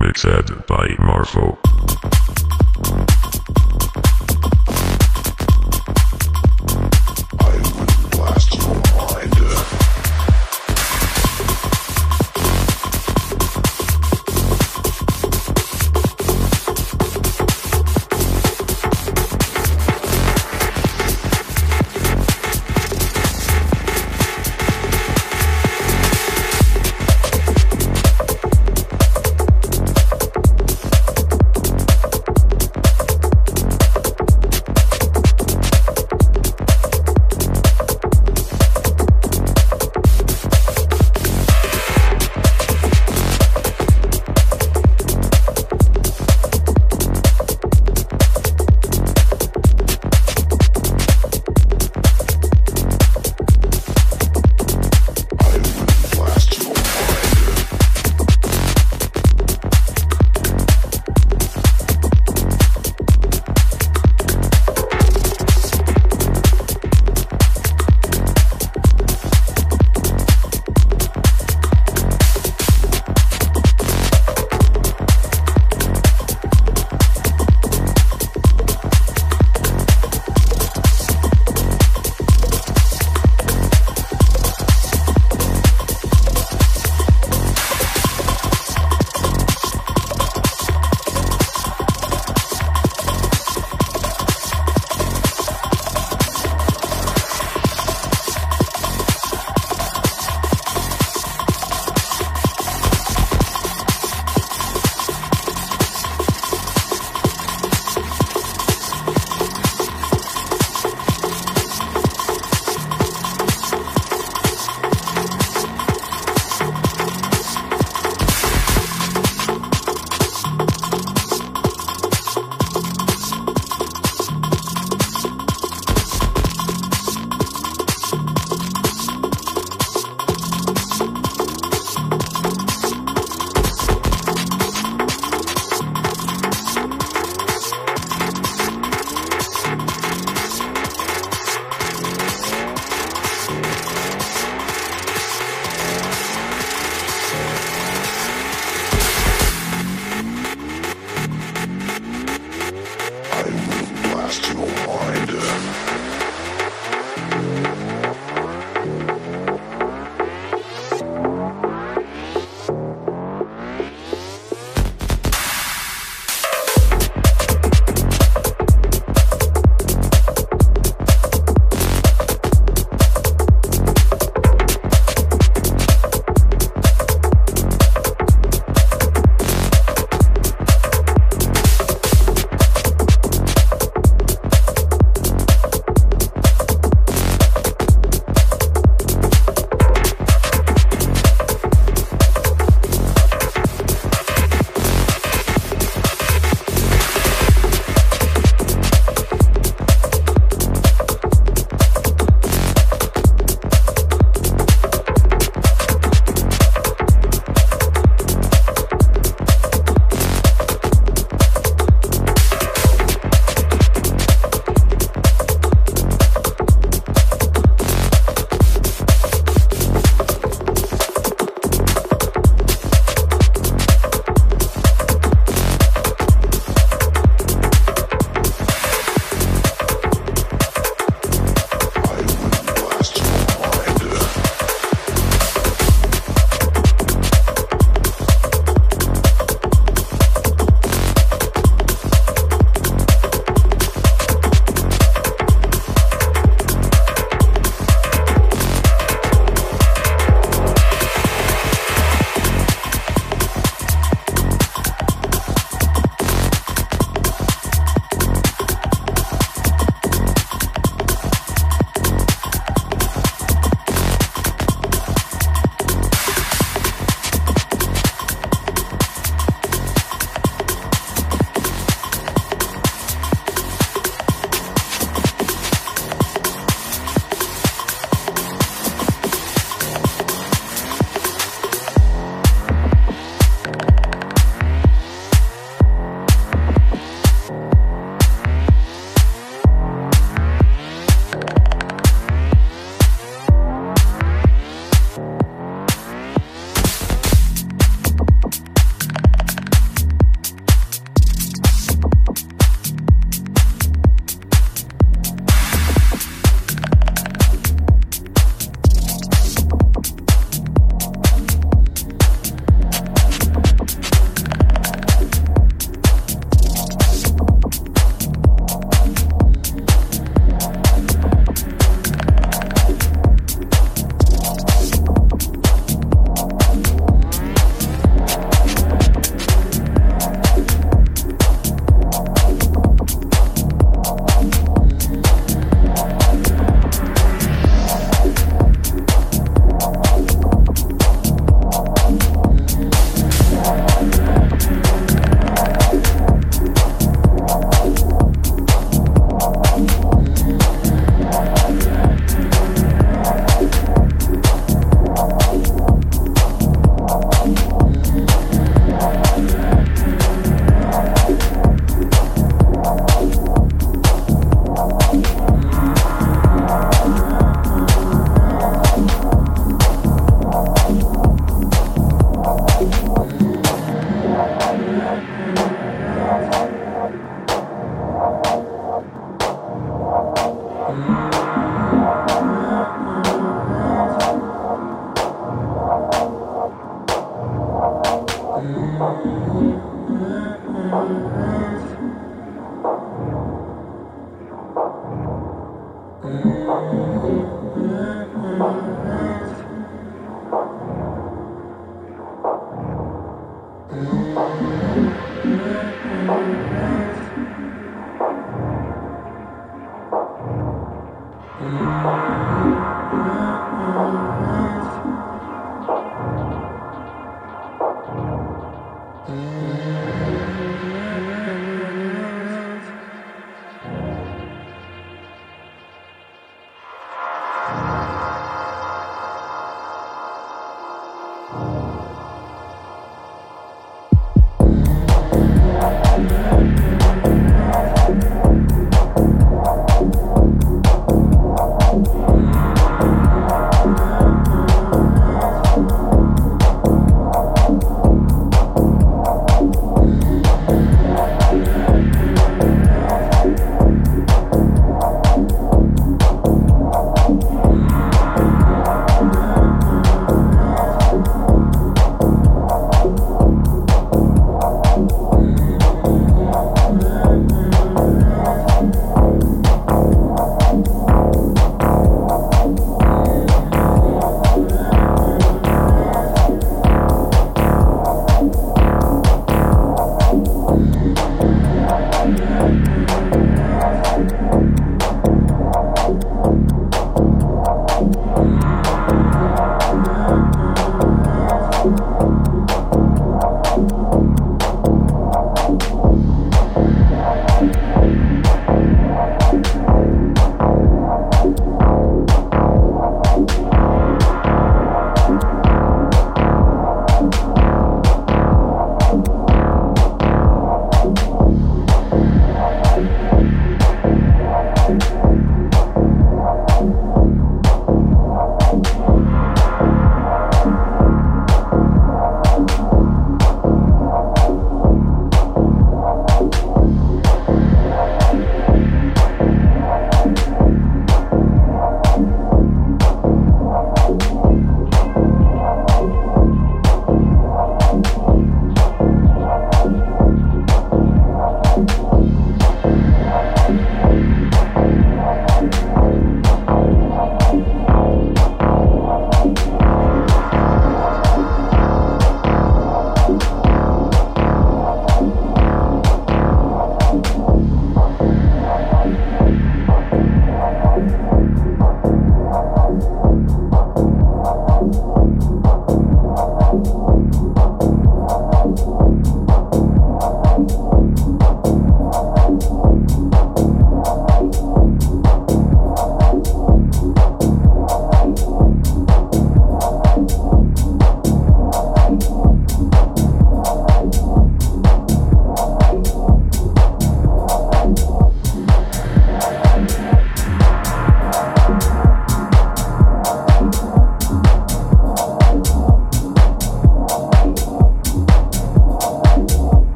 Mixed by Marfu.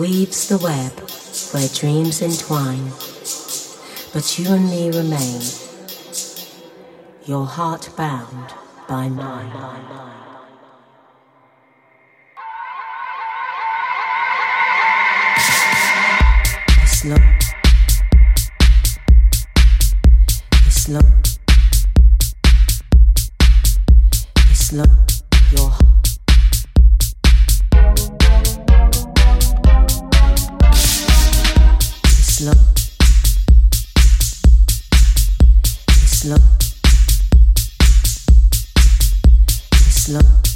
Weaves the web where dreams entwine. But you and me remain, your heart bound by mine. Slow. slow, slow your slow, slow.